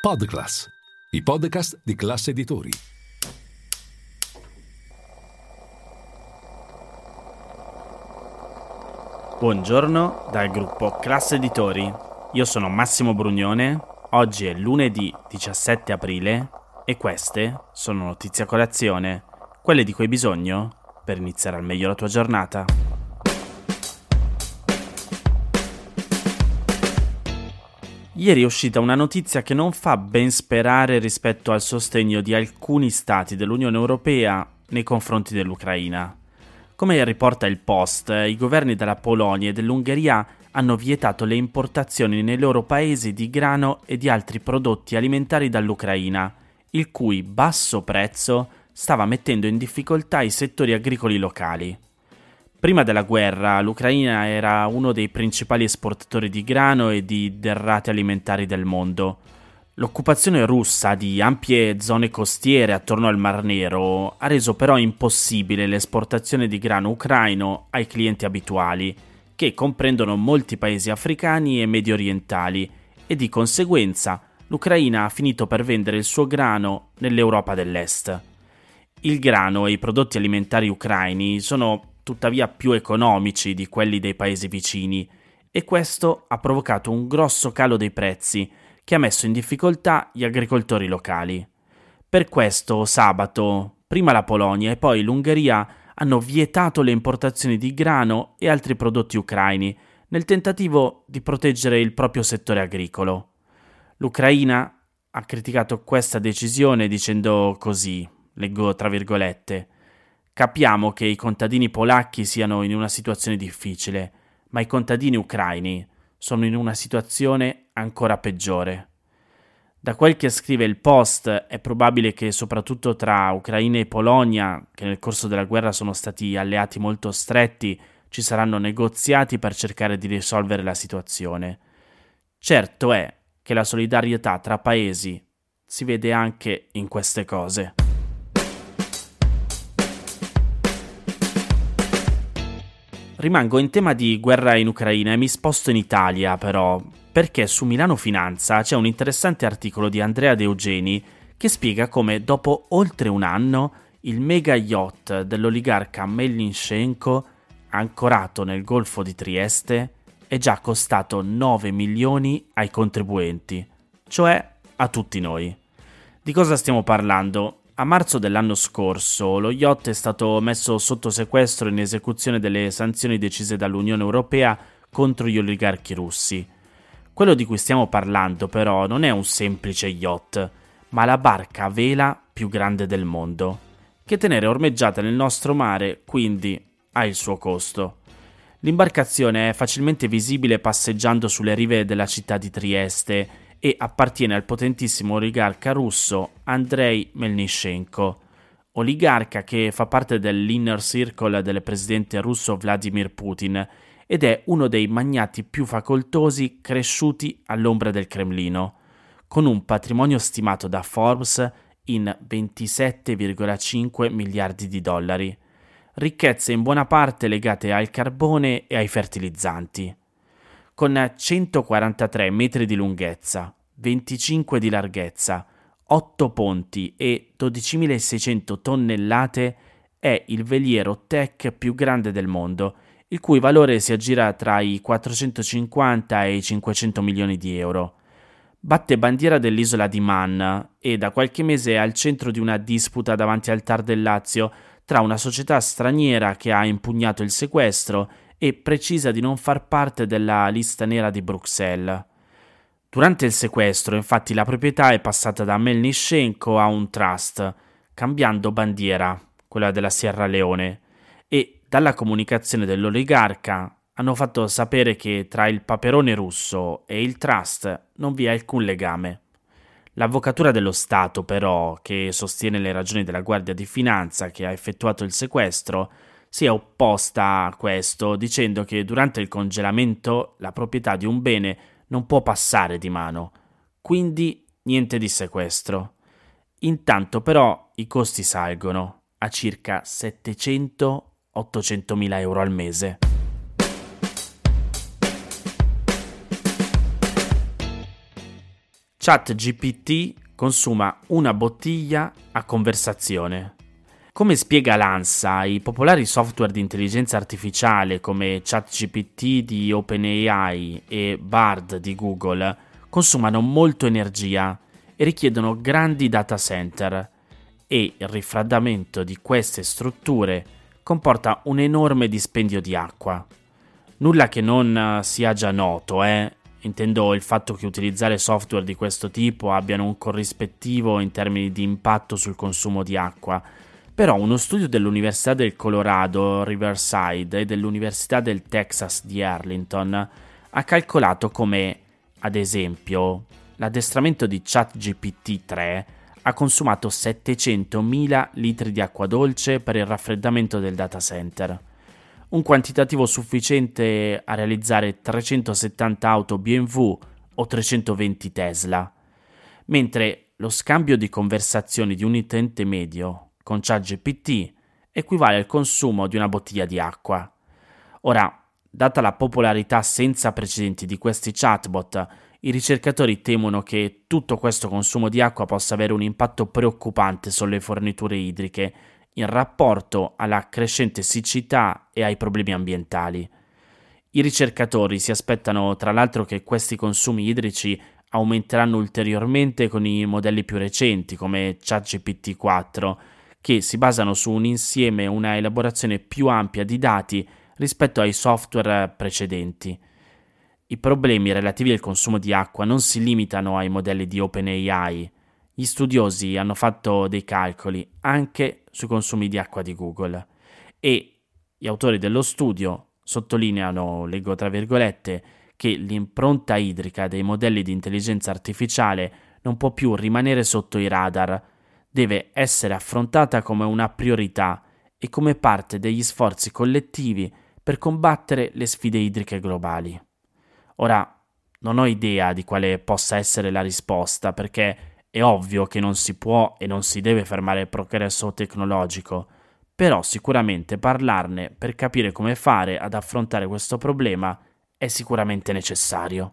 Podclass, i podcast di classe editori. Buongiorno dal gruppo Classe Editori. Io sono Massimo Brugnone. Oggi è lunedì 17 aprile e queste sono notizie a colazione, quelle di cui hai bisogno per iniziare al meglio la tua giornata. Ieri è uscita una notizia che non fa ben sperare rispetto al sostegno di alcuni stati dell'Unione Europea nei confronti dell'Ucraina. Come riporta il Post, i governi della Polonia e dell'Ungheria hanno vietato le importazioni nei loro paesi di grano e di altri prodotti alimentari dall'Ucraina, il cui basso prezzo stava mettendo in difficoltà i settori agricoli locali. Prima della guerra l'Ucraina era uno dei principali esportatori di grano e di derrate alimentari del mondo. L'occupazione russa di ampie zone costiere attorno al Mar Nero ha reso però impossibile l'esportazione di grano ucraino ai clienti abituali, che comprendono molti paesi africani e medio orientali, e di conseguenza l'Ucraina ha finito per vendere il suo grano nell'Europa dell'Est. Il grano e i prodotti alimentari ucraini sono tuttavia più economici di quelli dei paesi vicini e questo ha provocato un grosso calo dei prezzi che ha messo in difficoltà gli agricoltori locali. Per questo sabato prima la Polonia e poi l'Ungheria hanno vietato le importazioni di grano e altri prodotti ucraini nel tentativo di proteggere il proprio settore agricolo. L'Ucraina ha criticato questa decisione dicendo così, leggo tra virgolette, Capiamo che i contadini polacchi siano in una situazione difficile, ma i contadini ucraini sono in una situazione ancora peggiore. Da quel che scrive il Post, è probabile che soprattutto tra Ucraina e Polonia, che nel corso della guerra sono stati alleati molto stretti, ci saranno negoziati per cercare di risolvere la situazione. Certo è che la solidarietà tra paesi si vede anche in queste cose. Rimango in tema di guerra in Ucraina e mi sposto in Italia, però, perché su Milano Finanza c'è un interessante articolo di Andrea De Eugeni che spiega come dopo oltre un anno il mega yacht dell'oligarca Melninchenko, ancorato nel Golfo di Trieste, è già costato 9 milioni ai contribuenti, cioè a tutti noi. Di cosa stiamo parlando? A marzo dell'anno scorso lo yacht è stato messo sotto sequestro in esecuzione delle sanzioni decise dall'Unione Europea contro gli oligarchi russi. Quello di cui stiamo parlando però non è un semplice yacht, ma la barca a vela più grande del mondo, che tenere ormeggiata nel nostro mare quindi ha il suo costo. L'imbarcazione è facilmente visibile passeggiando sulle rive della città di Trieste e appartiene al potentissimo oligarca russo Andrei Melnishenko, oligarca che fa parte dell'inner circle del presidente russo Vladimir Putin ed è uno dei magnati più facoltosi cresciuti all'ombra del Cremlino, con un patrimonio stimato da Forbes in 27,5 miliardi di dollari, ricchezze in buona parte legate al carbone e ai fertilizzanti con 143 metri di lunghezza, 25 di larghezza, 8 ponti e 12.600 tonnellate, è il veliero tech più grande del mondo, il cui valore si aggira tra i 450 e i 500 milioni di euro. Batte bandiera dell'isola di Man e da qualche mese è al centro di una disputa davanti al Tar del Lazio tra una società straniera che ha impugnato il sequestro e precisa di non far parte della lista nera di Bruxelles. Durante il sequestro, infatti, la proprietà è passata da Melnishenko a un trust, cambiando bandiera, quella della Sierra Leone, e dalla comunicazione dell'oligarca hanno fatto sapere che tra il paperone russo e il trust non vi è alcun legame. L'avvocatura dello Stato, però, che sostiene le ragioni della Guardia di Finanza che ha effettuato il sequestro, si è opposta a questo, dicendo che durante il congelamento la proprietà di un bene non può passare di mano, quindi niente di sequestro. Intanto però i costi salgono a circa 700-800 mila euro al mese. ChatGPT consuma una bottiglia a conversazione. Come spiega l'ANSA, i popolari software di intelligenza artificiale come ChatGPT di OpenAI e Bard di Google consumano molto energia e richiedono grandi data center e il raffreddamento di queste strutture comporta un enorme dispendio di acqua. Nulla che non sia già noto, eh? Intendo il fatto che utilizzare software di questo tipo abbiano un corrispettivo in termini di impatto sul consumo di acqua. Però uno studio dell'Università del Colorado Riverside e dell'Università del Texas di Arlington ha calcolato come, ad esempio, l'addestramento di ChatGPT 3 ha consumato 700.000 litri di acqua dolce per il raffreddamento del data center. Un quantitativo sufficiente a realizzare 370 auto BMW o 320 Tesla, mentre lo scambio di conversazioni di un utente medio con ChatGPT equivale al consumo di una bottiglia di acqua. Ora, data la popolarità senza precedenti di questi chatbot, i ricercatori temono che tutto questo consumo di acqua possa avere un impatto preoccupante sulle forniture idriche in rapporto alla crescente siccità e ai problemi ambientali. I ricercatori si aspettano tra l'altro che questi consumi idrici aumenteranno ulteriormente con i modelli più recenti come ChatGPT 4, che si basano su un insieme una elaborazione più ampia di dati rispetto ai software precedenti. I problemi relativi al consumo di acqua non si limitano ai modelli di OpenAI, gli studiosi hanno fatto dei calcoli anche sui consumi di acqua di Google e gli autori dello studio sottolineano, leggo tra virgolette, che l'impronta idrica dei modelli di intelligenza artificiale non può più rimanere sotto i radar, deve essere affrontata come una priorità e come parte degli sforzi collettivi per combattere le sfide idriche globali. Ora, non ho idea di quale possa essere la risposta perché è ovvio che non si può e non si deve fermare il progresso tecnologico, però sicuramente parlarne per capire come fare ad affrontare questo problema è sicuramente necessario.